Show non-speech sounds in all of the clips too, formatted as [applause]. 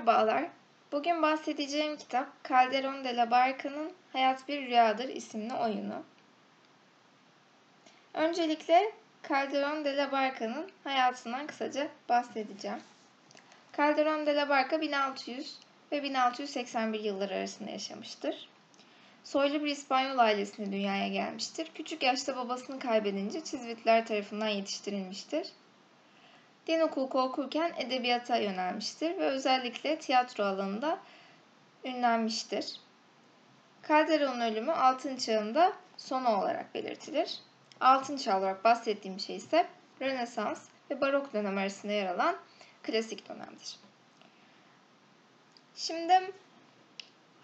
Merhabalar. Bugün bahsedeceğim kitap Calderon de la Barca'nın Hayat Bir Rüyadır isimli oyunu. Öncelikle Calderon de la Barca'nın hayatından kısaca bahsedeceğim. Calderon de la Barca 1600 ve 1681 yılları arasında yaşamıştır. Soylu bir İspanyol ailesinde dünyaya gelmiştir. Küçük yaşta babasını kaybedince Çizvitler tarafından yetiştirilmiştir. Din okulu okurken edebiyata yönelmiştir ve özellikle tiyatro alanında ünlenmiştir. Calderon'un ölümü altın çağında sonu olarak belirtilir. Altın çağ olarak bahsettiğim şey ise Rönesans ve Barok dönem arasında yer alan klasik dönemdir. Şimdi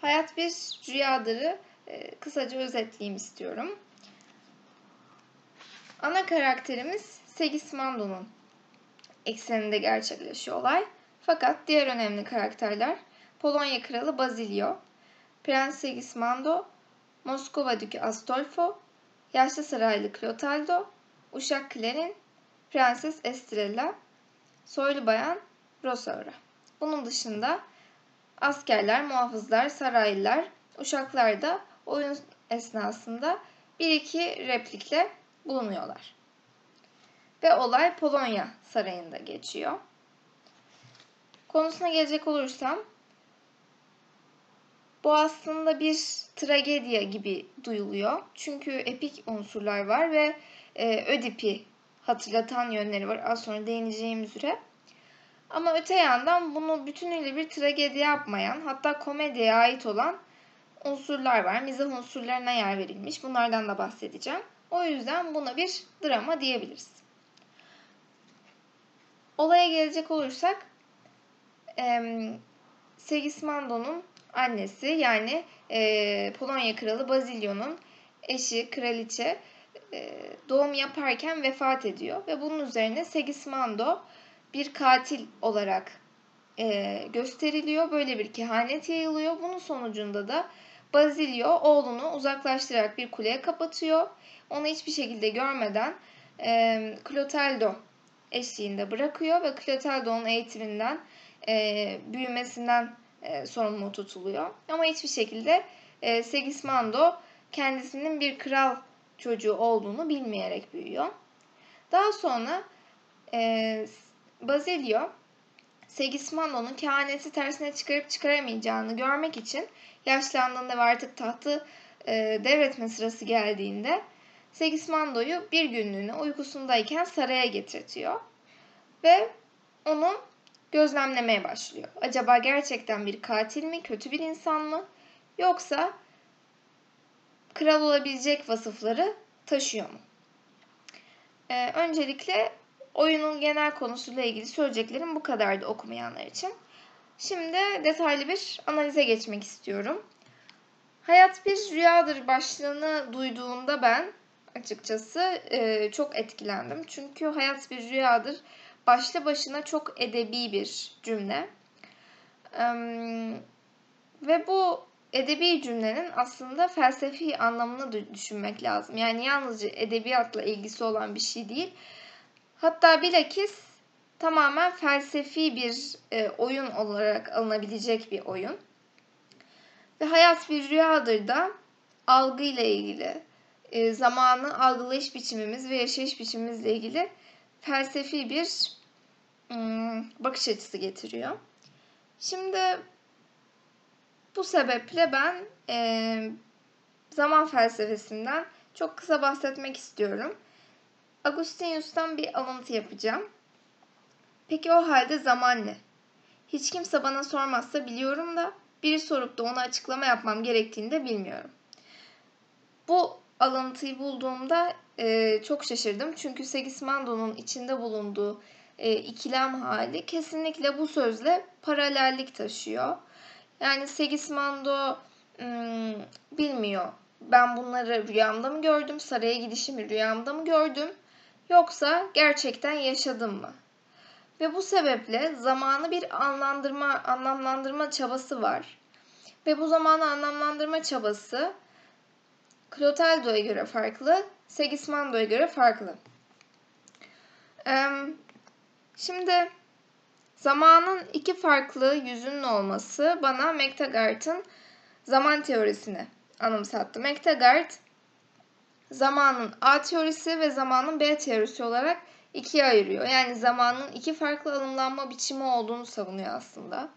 hayat bir rüyadırı e, kısaca özetleyeyim istiyorum. Ana karakterimiz Segismando'nun ekseninde gerçekleşiyor olay. Fakat diğer önemli karakterler Polonya Kralı Basilio, Prens Sigismando, Moskova Dükü Astolfo, Yaşlı Saraylı Clotaldo, Uşak Clarin, Prenses Estrella, Soylu Bayan Rosaura. Bunun dışında askerler, muhafızlar, saraylılar, uşaklar da oyun esnasında bir iki replikle bulunuyorlar. Ve olay Polonya Sarayı'nda geçiyor. Konusuna gelecek olursam bu aslında bir tragedya gibi duyuluyor. Çünkü epik unsurlar var ve e, Ödip'i hatırlatan yönleri var. Az sonra değineceğim üzere. Ama öte yandan bunu bütünüyle bir tragedi yapmayan, hatta komediye ait olan unsurlar var. Mizah unsurlarına yer verilmiş. Bunlardan da bahsedeceğim. O yüzden buna bir drama diyebiliriz. Olaya gelecek olursak e, Segismando'nun annesi yani e, Polonya Kralı Basilio'nun eşi kraliçe e, doğum yaparken vefat ediyor ve bunun üzerine Segismando bir katil olarak e, gösteriliyor. Böyle bir kehanet yayılıyor. Bunun sonucunda da Basilio oğlunu uzaklaştırarak bir kuleye kapatıyor. Onu hiçbir şekilde görmeden e, Clotaldo eşliğinde bırakıyor ve Clotaldo'nun eğitiminden, e, büyümesinden e, sorumlu tutuluyor. Ama hiçbir şekilde e, Segismando kendisinin bir kral çocuğu olduğunu bilmeyerek büyüyor. Daha sonra e, Basilio Segismando'nun kehaneti tersine çıkarıp çıkaramayacağını görmek için yaşlandığında ve artık tahtı e, devretme sırası geldiğinde Segismando'yu bir günlüğüne uykusundayken saraya getirtiyor. Ve onu gözlemlemeye başlıyor. Acaba gerçekten bir katil mi, kötü bir insan mı? Yoksa kral olabilecek vasıfları taşıyor mu? Ee, öncelikle oyunun genel konusuyla ilgili söyleyeceklerim bu kadardı okumayanlar için. Şimdi detaylı bir analize geçmek istiyorum. Hayat bir rüyadır başlığını duyduğumda ben açıkçası e, çok etkilendim. Çünkü hayat bir rüyadır. Başlı başına çok edebi bir cümle. E, ve bu edebi cümlenin aslında felsefi anlamını düşünmek lazım. Yani yalnızca edebiyatla ilgisi olan bir şey değil. Hatta bilakis tamamen felsefi bir e, oyun olarak alınabilecek bir oyun. Ve hayat bir rüyadır da algıyla ilgili, e, zamanı algılayış biçimimiz ve yaşayış biçimimizle ilgili felsefi bir ım, bakış açısı getiriyor. Şimdi bu sebeple ben e, zaman felsefesinden çok kısa bahsetmek istiyorum. Agustinus'tan bir alıntı yapacağım. Peki o halde zaman ne? Hiç kimse bana sormazsa biliyorum da biri sorup da ona açıklama yapmam gerektiğini de bilmiyorum. Bu alıntıyı bulduğumda e, çok şaşırdım. Çünkü Segismando'nun içinde bulunduğu e, ikilem hali kesinlikle bu sözle paralellik taşıyor. Yani Segismando hmm, bilmiyor. Ben bunları rüyamda mı gördüm? Saraya gidişimi rüyamda mı gördüm? Yoksa gerçekten yaşadım mı? Ve bu sebeple zamanı bir anlamlandırma, anlamlandırma çabası var. Ve bu zamanı anlamlandırma çabası Clotaldo'ya göre farklı, Segismando'ya göre farklı. Şimdi Zamanın iki farklı yüzünün olması bana McTaggart'ın zaman teorisini anımsattı. McTaggart zamanın A teorisi ve zamanın B teorisi olarak ikiye ayırıyor. Yani zamanın iki farklı alımlanma biçimi olduğunu savunuyor aslında.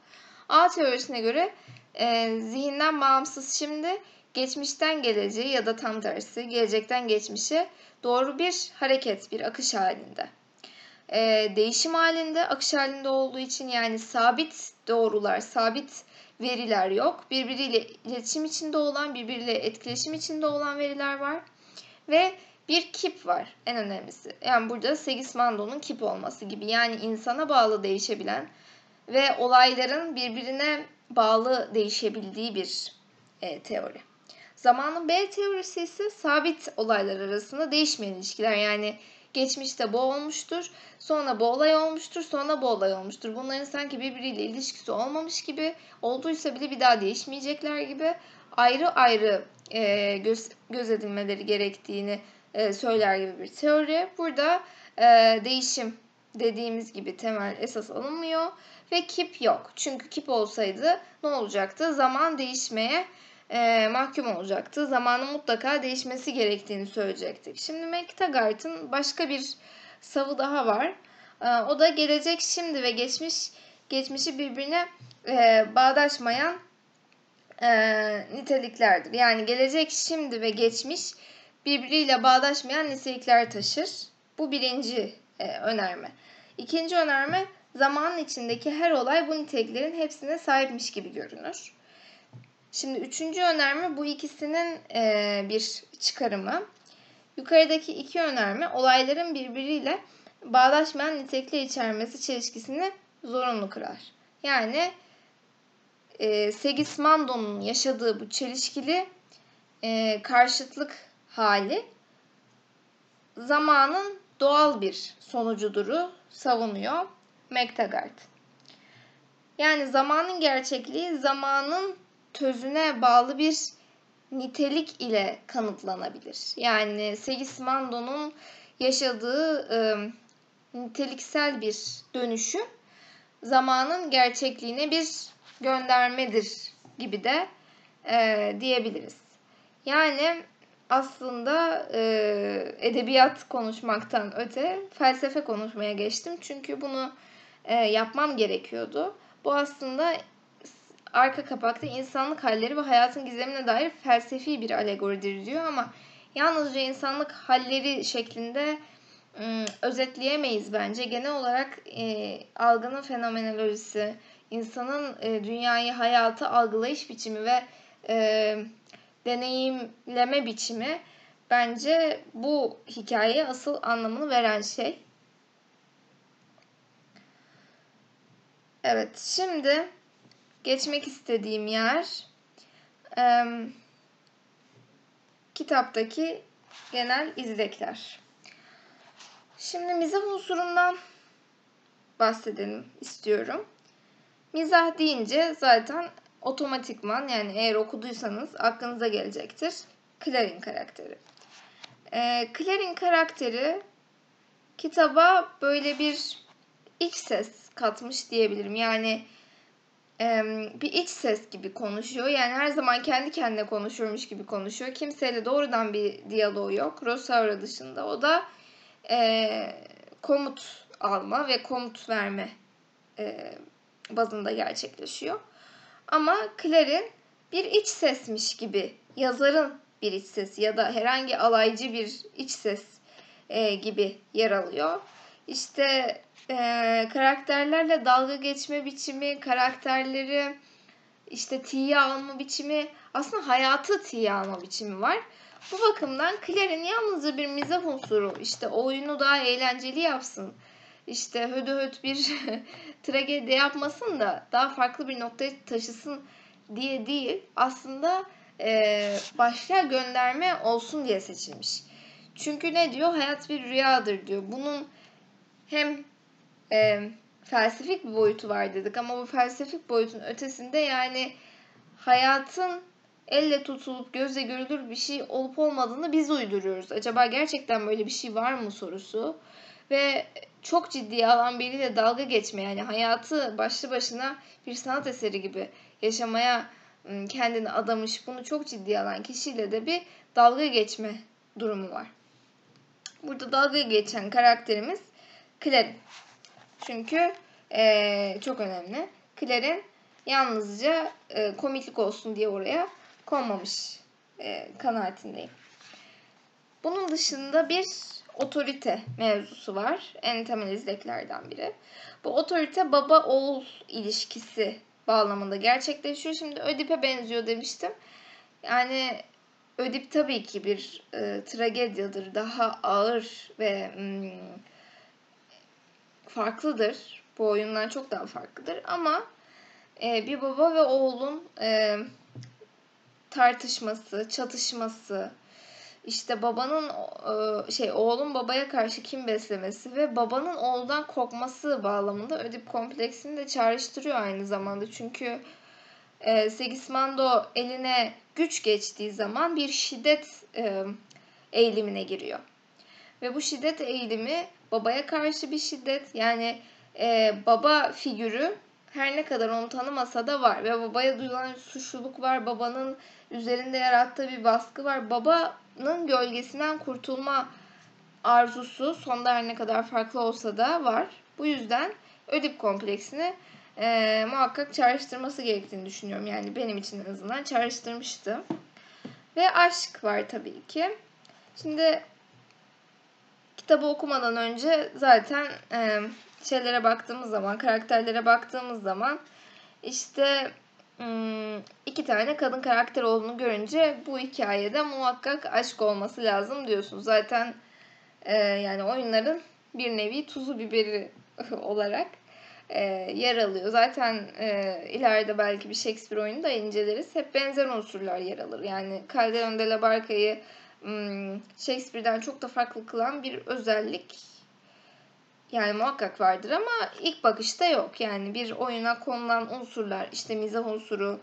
A teorisine göre e, zihinden bağımsız şimdi geçmişten geleceği ya da tam tersi gelecekten geçmişe doğru bir hareket, bir akış halinde. E, değişim halinde, akış halinde olduğu için yani sabit doğrular, sabit veriler yok. Birbiriyle iletişim içinde olan, birbiriyle etkileşim içinde olan veriler var. Ve bir kip var en önemlisi. Yani burada Segismando'nun kip olması gibi. Yani insana bağlı değişebilen ve olayların birbirine bağlı değişebildiği bir e, teori. Zamanın B teorisi ise sabit olaylar arasında değişmeyen ilişkiler. Yani geçmişte bu olmuştur, sonra bu olay olmuştur, sonra bu olay olmuştur. Bunların sanki birbiriyle ilişkisi olmamış gibi, olduysa bile bir daha değişmeyecekler gibi ayrı ayrı e, göz, göz edilmeleri gerektiğini e, söyler gibi bir teori. Burada e, değişim dediğimiz gibi temel esas alınmıyor ve kip yok. Çünkü kip olsaydı ne olacaktı? Zaman değişmeye e, mahkum olacaktı. Zamanın mutlaka değişmesi gerektiğini söyleyecektik. Şimdi McTaggart'ın başka bir savı daha var. E, o da gelecek, şimdi ve geçmiş geçmişi birbirine e, bağdaşmayan e, niteliklerdir. Yani gelecek, şimdi ve geçmiş birbiriyle bağdaşmayan nitelikler taşır. Bu birinci e, önerme. İkinci önerme zamanın içindeki her olay bu niteliklerin hepsine sahipmiş gibi görünür. Şimdi üçüncü önerme bu ikisinin e, bir çıkarımı. Yukarıdaki iki önerme olayların birbiriyle bağdaşmayan nitelikler içermesi çelişkisini zorunlu kırar. Yani e, Segismando'nun yaşadığı bu çelişkili e, karşıtlık hali zamanın doğal bir sonucuduru savunuyor McTaggart. Yani zamanın gerçekliği zamanın tözüne bağlı bir nitelik ile kanıtlanabilir. Yani Segismando'nun yaşadığı e, niteliksel bir dönüşüm zamanın gerçekliğine bir göndermedir gibi de e, diyebiliriz. Yani aslında e, edebiyat konuşmaktan öte felsefe konuşmaya geçtim. Çünkü bunu e, yapmam gerekiyordu. Bu aslında arka kapakta insanlık halleri ve hayatın gizemine dair felsefi bir alegoridir diyor ama yalnızca insanlık halleri şeklinde ım, özetleyemeyiz bence. Genel olarak e, algının fenomenolojisi, insanın e, dünyayı, hayatı algılayış biçimi ve e, deneyimleme biçimi bence bu hikayeye asıl anlamını veren şey. Evet, şimdi geçmek istediğim yer e, kitaptaki genel izlekler. Şimdi mizah unsurundan bahsedelim istiyorum. Mizah deyince zaten otomatikman yani eğer okuduysanız aklınıza gelecektir. Clarin karakteri. Ee, Clarin karakteri kitaba böyle bir iç ses katmış diyebilirim. Yani e, bir iç ses gibi konuşuyor. Yani her zaman kendi kendine konuşuyormuş gibi konuşuyor. Kimseyle doğrudan bir diyaloğu yok. Rosaura dışında. O da e, komut alma ve komut verme e, bazında gerçekleşiyor. Ama Claire'in bir iç sesmiş gibi, yazarın bir iç sesi ya da herhangi alaycı bir iç ses e, gibi yer alıyor. İşte e, karakterlerle dalga geçme biçimi, karakterleri işte tiye alma biçimi, aslında hayatı tiye alma biçimi var. Bu bakımdan Claire'in yalnızca bir mizah unsuru, işte oyunu daha eğlenceli yapsın, işte hödö höt bir [laughs] tragedi yapmasın da daha farklı bir noktaya taşısın diye değil aslında e, başka gönderme olsun diye seçilmiş. Çünkü ne diyor? Hayat bir rüyadır diyor. Bunun hem e, felsefik bir boyutu var dedik ama bu felsefik boyutun ötesinde yani hayatın elle tutulup gözle görülür bir şey olup olmadığını biz uyduruyoruz. Acaba gerçekten böyle bir şey var mı sorusu ve çok ciddiye alan biriyle dalga geçme yani hayatı başlı başına bir sanat eseri gibi yaşamaya kendini adamış, bunu çok ciddiye alan kişiyle de bir dalga geçme durumu var. Burada dalga geçen karakterimiz Claire. Çünkü eee, çok önemli. Claire'in yalnızca e, komiklik olsun diye oraya konmamış e, kanaatindeyim. Bunun dışında bir otorite mevzusu var. En temel izleklerden biri. Bu otorite baba oğul ilişkisi bağlamında gerçekleşiyor. Şimdi Ödip'e benziyor demiştim. Yani Ödip tabii ki bir e, tragedyadır. Daha ağır ve mm, farklıdır. Bu oyundan çok daha farklıdır. Ama e, bir baba ve oğlun e, tartışması, çatışması, işte babanın e, şey oğlun babaya karşı kim beslemesi ve babanın oğuldan korkması bağlamında Ödip kompleksini de çağrıştırıyor aynı zamanda. Çünkü e, Sigismando eline güç geçtiği zaman bir şiddet e, eğilimine giriyor. Ve bu şiddet eğilimi babaya karşı bir şiddet yani e, baba figürü her ne kadar onu tanımasa da var ve babaya duyulan suçluluk var. Babanın üzerinde yarattığı bir baskı var. Babanın gölgesinden kurtulma arzusu sonda her ne kadar farklı olsa da var. Bu yüzden Ödip kompleksini e, muhakkak çağrıştırması gerektiğini düşünüyorum. Yani benim için en azından çağrıştırmıştı. Ve aşk var tabii ki. Şimdi kitabı okumadan önce zaten e, şeylere baktığımız zaman, karakterlere baktığımız zaman işte iki tane kadın karakter olduğunu görünce bu hikayede muhakkak aşk olması lazım diyorsun. Zaten e, yani oyunların bir nevi tuzu biberi [laughs] olarak e, yer alıyor. Zaten e, ileride belki bir Shakespeare oyunu da inceleriz. Hep benzer unsurlar yer alır. Yani Calderon de la Barca'yı Shakespeare'den çok da farklı kılan bir özellik yani muhakkak vardır ama ilk bakışta yok. Yani bir oyuna konulan unsurlar işte mizah unsuru,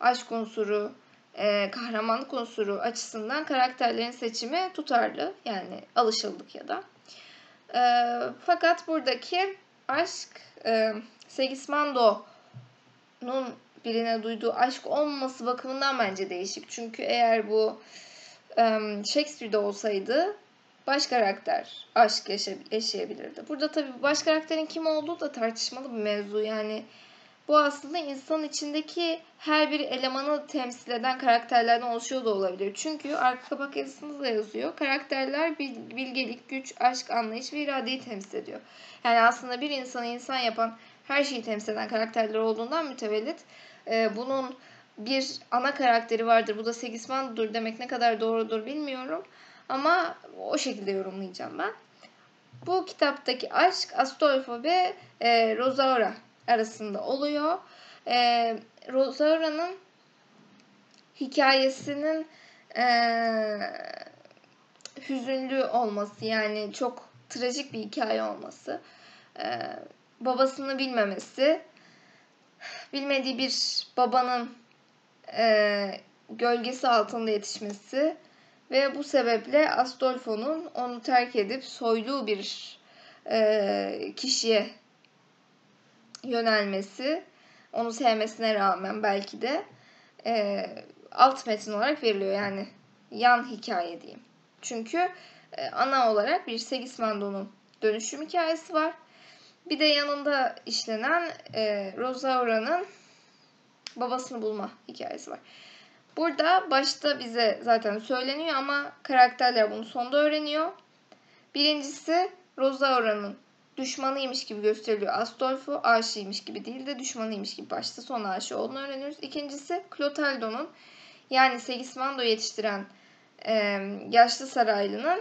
aşk unsuru, e, kahramanlık unsuru açısından karakterlerin seçimi tutarlı. Yani alışıldık ya da. E, fakat buradaki aşk e, Segismando'nun birine duyduğu aşk olmaması bakımından bence değişik. Çünkü eğer bu Shakespeare'de olsaydı baş karakter aşk yaşa yaşayabilirdi. Burada tabii baş karakterin kim olduğu da tartışmalı bir mevzu. Yani bu aslında insanın içindeki her bir elemanı temsil eden karakterlerden oluşuyor da olabilir. Çünkü arka kapak yazısında da yazıyor. Karakterler bilgelik, güç, aşk, anlayış ve iradeyi temsil ediyor. Yani aslında bir insanı insan yapan her şeyi temsil eden karakterler olduğundan mütevellit e, bunun bir ana karakteri vardır. Bu da Sigismund'dur demek ne kadar doğrudur bilmiyorum. Ama o şekilde yorumlayacağım ben. Bu kitaptaki aşk Astolfo ve e, Rosaura arasında oluyor. E, Rosaura'nın hikayesinin e, hüzünlü olması yani çok trajik bir hikaye olması. E, babasını bilmemesi, bilmediği bir babanın e, gölgesi altında yetişmesi ve bu sebeple Astolfo'nun onu terk edip soylu bir e, kişiye yönelmesi, onu sevmesine rağmen belki de e, alt metin olarak veriliyor. Yani yan hikaye diyeyim. Çünkü e, ana olarak bir Segismando'nun dönüşüm hikayesi var. Bir de yanında işlenen e, Rosaura'nın babasını bulma hikayesi var. Burada başta bize zaten söyleniyor ama karakterler bunu sonda öğreniyor. Birincisi Rosaura'nın düşmanıymış gibi gösteriliyor. Astolfo aşığıymış gibi değil de düşmanıymış gibi başta son aşığı olduğunu öğreniyoruz. İkincisi Clotaldo'nun yani Segismando yetiştiren e, yaşlı saraylının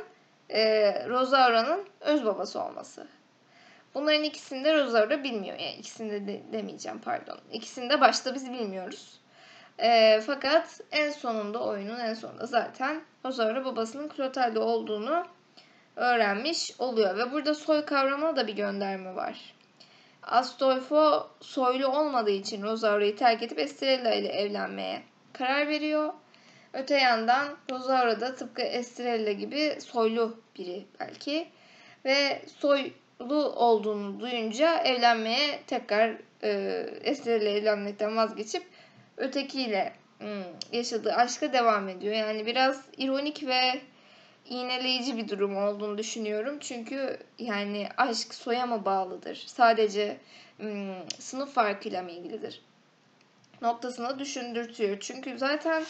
e, Rosaura'nın öz babası olması. Bunların ikisini de Rosaura bilmiyor. Yani ikisini de, de demeyeceğim pardon. İkisini de başta biz bilmiyoruz. E, fakat en sonunda oyunun en sonunda zaten Rosaura babasının Clotaldo olduğunu öğrenmiş oluyor. Ve burada soy kavramına da bir gönderme var. Astolfo soylu olmadığı için Rosaura'yı terk edip Estrella ile evlenmeye karar veriyor. Öte yandan Rosaura da tıpkı Estrella gibi soylu biri belki. ve soylu olduğunu duyunca evlenmeye tekrar e, eseriyle evlenmekten vazgeçip ötekiyle ım, yaşadığı aşka devam ediyor. Yani biraz ironik ve iğneleyici bir durum olduğunu düşünüyorum. Çünkü yani aşk soya mı bağlıdır? Sadece ım, sınıf farkıyla mı ilgilidir? Noktasını düşündürtüyor. Çünkü zaten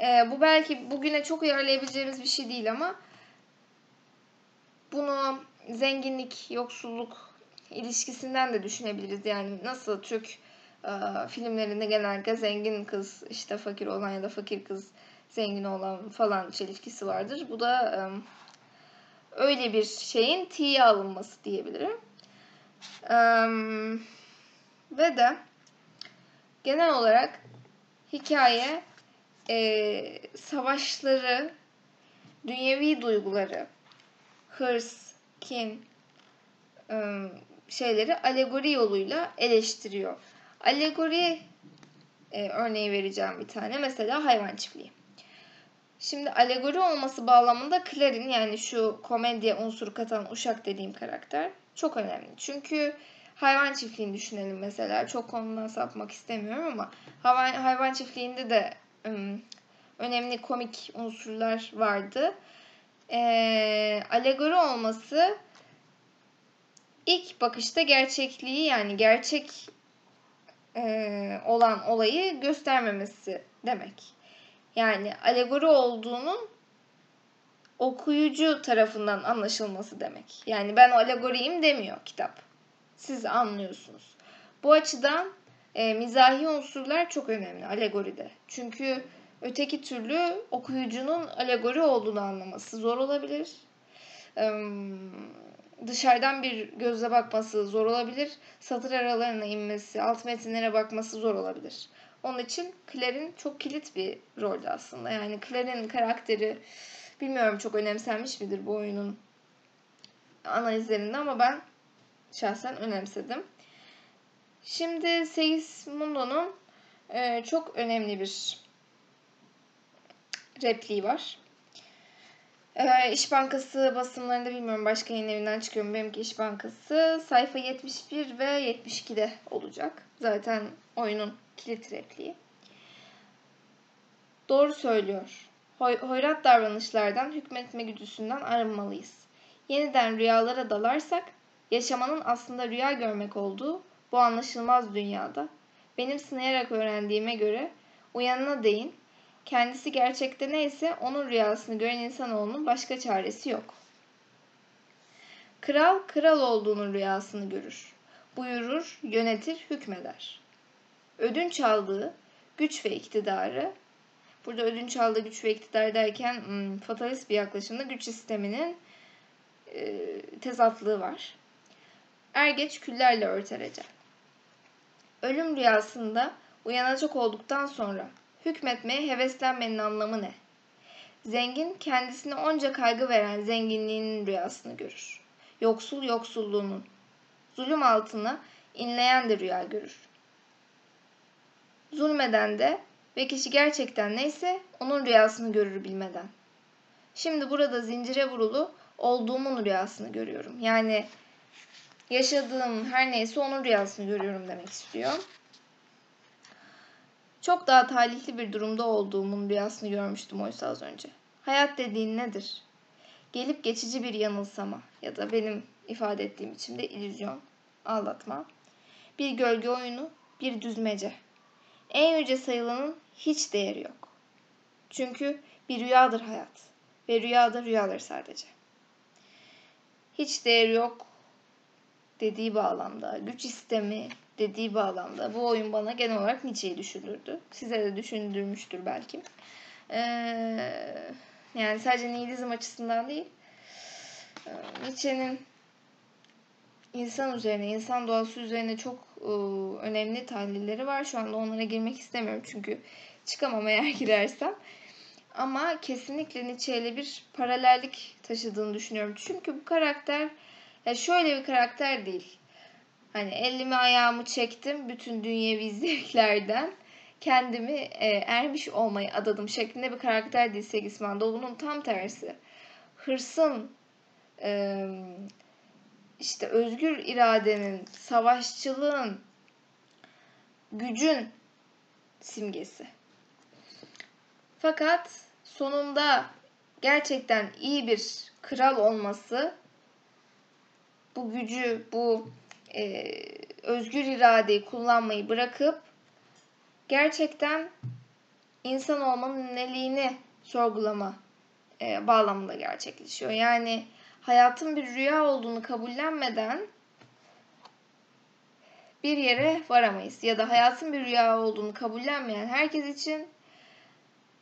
e, bu belki bugüne çok uyarlayabileceğimiz bir şey değil ama bunu zenginlik, yoksulluk ilişkisinden de düşünebiliriz. Yani nasıl Türk e, filmlerinde genellikle zengin kız işte fakir olan ya da fakir kız zengin olan falan çelişkisi vardır. Bu da e, öyle bir şeyin tiye alınması diyebilirim. E, ve de genel olarak hikaye e, savaşları, dünyevi duyguları, hırs, kin e, şeyleri alegori yoluyla eleştiriyor. Alegori e, örneği vereceğim bir tane. Mesela hayvan çiftliği. Şimdi alegori olması bağlamında Clarin yani şu komedya unsuru katan Uşak dediğim karakter çok önemli. Çünkü hayvan çiftliğini düşünelim mesela. Çok konudan sapmak istemiyorum ama hayvan, hayvan çiftliğinde de önemli komik unsurlar vardı. E, alegori olması ilk bakışta gerçekliği yani gerçek e, olan olayı göstermemesi demek. Yani alegori olduğunun okuyucu tarafından anlaşılması demek. Yani ben alegoriyim demiyor kitap. Siz anlıyorsunuz. Bu açıdan e, mizahi unsurlar çok önemli alegoride. Çünkü öteki türlü okuyucunun alegori olduğunu anlaması zor olabilir. Dışarıdan bir gözle bakması zor olabilir. Satır aralarına inmesi, alt metinlere bakması zor olabilir. Onun için Claire'in çok kilit bir rolde aslında. Yani Claire'in karakteri bilmiyorum çok önemsenmiş midir bu oyunun analizlerinde ama ben şahsen önemsedim. Şimdi Segismundo'nun e, çok önemli bir repliği var. Ee, İş Bankası basımlarında bilmiyorum başka yayın evinden çıkıyor mu? Benimki İş Bankası. Sayfa 71 ve 72'de olacak. Zaten oyunun kilit repliği. Doğru söylüyor. Hoy hoyrat davranışlardan, hükmetme güdüsünden arınmalıyız. Yeniden rüyalara dalarsak, yaşamanın aslında rüya görmek olduğu bu anlaşılmaz dünyada, benim sınayarak öğrendiğime göre uyanına değin, kendisi gerçekte neyse onun rüyasını gören insanoğlunun başka çaresi yok. Kral, kral olduğunun rüyasını görür. Buyurur, yönetir, hükmeder. Ödünç aldığı güç ve iktidarı, burada ödünç aldığı güç ve iktidar derken hmm, fatalist bir yaklaşımda güç sisteminin e, tezatlığı var. Er geç küllerle örter Ölüm rüyasında uyanacak olduktan sonra Hükmetmeye heveslenmenin anlamı ne? Zengin kendisine onca kaygı veren zenginliğinin rüyasını görür. Yoksul yoksulluğunun. Zulüm altına inleyen de rüya görür. Zulmeden de ve kişi gerçekten neyse onun rüyasını görür bilmeden. Şimdi burada zincire vurulu olduğumun rüyasını görüyorum. Yani yaşadığım her neyse onun rüyasını görüyorum demek istiyor. Çok daha talihli bir durumda olduğumun rüyasını görmüştüm oysa az önce. Hayat dediğin nedir? Gelip geçici bir yanılsama ya da benim ifade ettiğim biçimde illüzyon, aldatma. Bir gölge oyunu, bir düzmece. En yüce sayılanın hiç değeri yok. Çünkü bir rüyadır hayat ve rüya da rüyadır sadece. Hiç değeri yok dediği bağlamda, güç istemi, dediği bağlamda bu oyun bana genel olarak Nietzsche'yi düşündürdü. Size de düşündürmüştür belki. Ee, yani sadece nihilizm açısından değil. Ee, Nietzsche'nin insan üzerine, insan doğası üzerine çok e, önemli tahlilleri var. Şu anda onlara girmek istemiyorum çünkü çıkamam eğer [laughs] girersem. Ama kesinlikle Nietzsche ile bir paralellik taşıdığını düşünüyorum. Çünkü bu karakter ya şöyle bir karakter değil. Hani elimi ayağımı çektim bütün dünyevi zevklerden kendimi e, ermiş olmayı adadım şeklinde bir karakter değil Segismandoğlu'nun tam tersi. Hırsın, e, işte özgür iradenin, savaşçılığın, gücün simgesi. Fakat sonunda gerçekten iyi bir kral olması bu gücü, bu e, özgür iradeyi kullanmayı bırakıp gerçekten insan olmanın neliğini sorgulama e, bağlamında gerçekleşiyor. Yani hayatın bir rüya olduğunu kabullenmeden bir yere varamayız. Ya da hayatın bir rüya olduğunu kabullenmeyen herkes için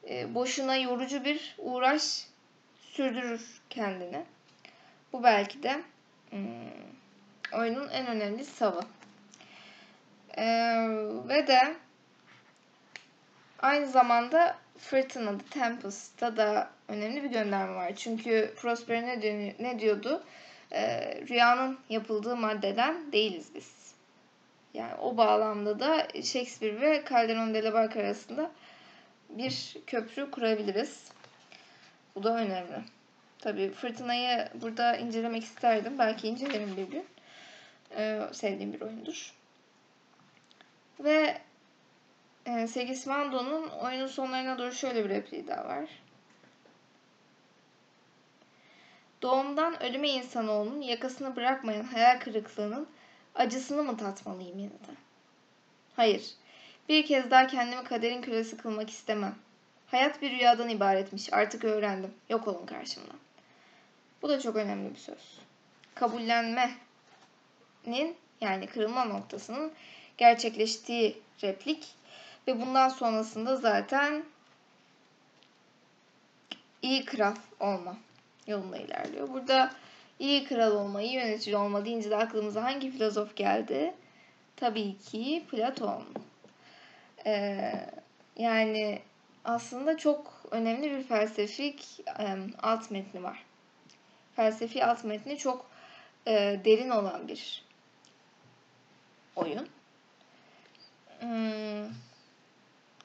e, boşuna yorucu bir uğraş sürdürür kendini. Bu belki de hmm, oyunun en önemli savı. Ee, ve de aynı zamanda Fırtına'da, Tempest'ta da önemli bir gönderme var. Çünkü Prosper ne, ne diyordu? Ee, rüyanın yapıldığı maddeden değiliz biz. Yani o bağlamda da Shakespeare ve Calderon de la Barca arasında bir köprü kurabiliriz. Bu da önemli. Tabii fırtınayı burada incelemek isterdim. Belki incelerim bir gün. Ee, sevdiğim bir oyundur. Ve e, Segismando'nun oyunun sonlarına doğru şöyle bir repliği daha var. Doğumdan ölüme insanoğlunun yakasını bırakmayan hayal kırıklığının acısını mı tatmalıyım yeniden? Hayır. Bir kez daha kendimi kaderin kölesi kılmak istemem. Hayat bir rüyadan ibaretmiş. Artık öğrendim. Yok olun karşımdan. Bu da çok önemli bir söz. Kabullenmenin yani kırılma noktasının gerçekleştiği replik ve bundan sonrasında zaten iyi kral olma yolunda ilerliyor. Burada iyi kral olma, iyi yönetici olma deyince de aklımıza hangi filozof geldi? Tabii ki Platon. Ee, yani aslında çok önemli bir felsefik e, alt metni var. Felsefi alt metni çok e, derin olan bir oyun. Hmm,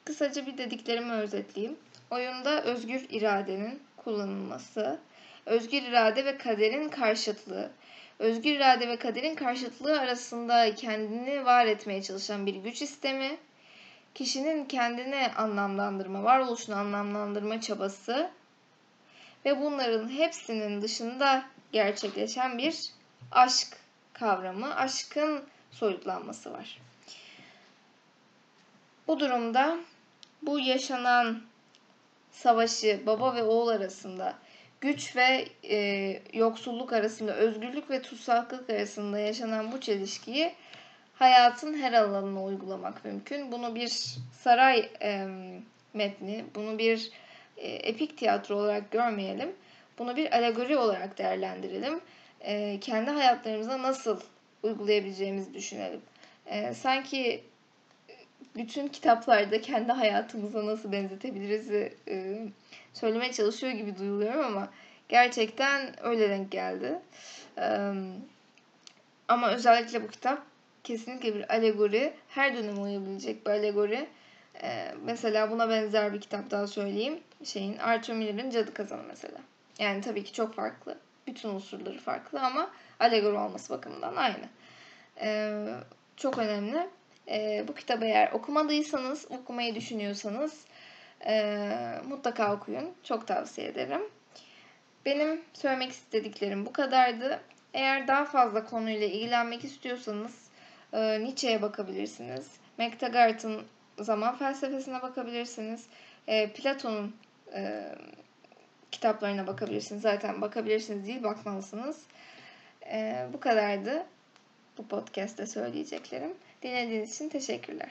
kısaca bir dediklerimi özetleyeyim. Oyunda özgür iradenin kullanılması, özgür irade ve kaderin karşıtlığı, özgür irade ve kaderin karşıtlığı arasında kendini var etmeye çalışan bir güç sistemi, kişinin kendini anlamlandırma, varoluşunu anlamlandırma çabası ve bunların hepsinin dışında gerçekleşen bir aşk kavramı, aşkın soyutlanması var. Bu durumda bu yaşanan savaşı baba ve oğul arasında, güç ve e, yoksulluk arasında, özgürlük ve tutsaklık arasında yaşanan bu çelişkiyi hayatın her alanına uygulamak mümkün. Bunu bir saray e, metni, bunu bir e, epik tiyatro olarak görmeyelim. Bunu bir alegori olarak değerlendirelim. E, kendi hayatlarımıza nasıl uygulayabileceğimizi düşünelim. E, sanki bütün kitaplarda kendi hayatımıza nasıl benzetebiliriz e, söylemeye çalışıyor gibi duyuluyorum ama gerçekten öyle denk geldi. E, ama özellikle bu kitap kesinlikle bir alegori. Her döneme uyabilecek bir alegori. Ee, mesela buna benzer bir kitap daha söyleyeyim. Şeyin Arthur Miller'ın Cadı Kazanı mesela. Yani tabii ki çok farklı. Bütün unsurları farklı ama alegori olması bakımından aynı. Ee, çok önemli. Ee, bu kitabı eğer okumadıysanız, okumayı düşünüyorsanız e, mutlaka okuyun. Çok tavsiye ederim. Benim söylemek istediklerim bu kadardı. Eğer daha fazla konuyla ilgilenmek istiyorsanız e, Nietzsche'ye bakabilirsiniz. McTaggart'ın zaman felsefesine bakabilirsiniz. E, Platon'un e, kitaplarına bakabilirsiniz. Zaten bakabilirsiniz değil, bakmalısınız. E, bu kadardı bu podcast'te söyleyeceklerim. Dinlediğiniz için teşekkürler.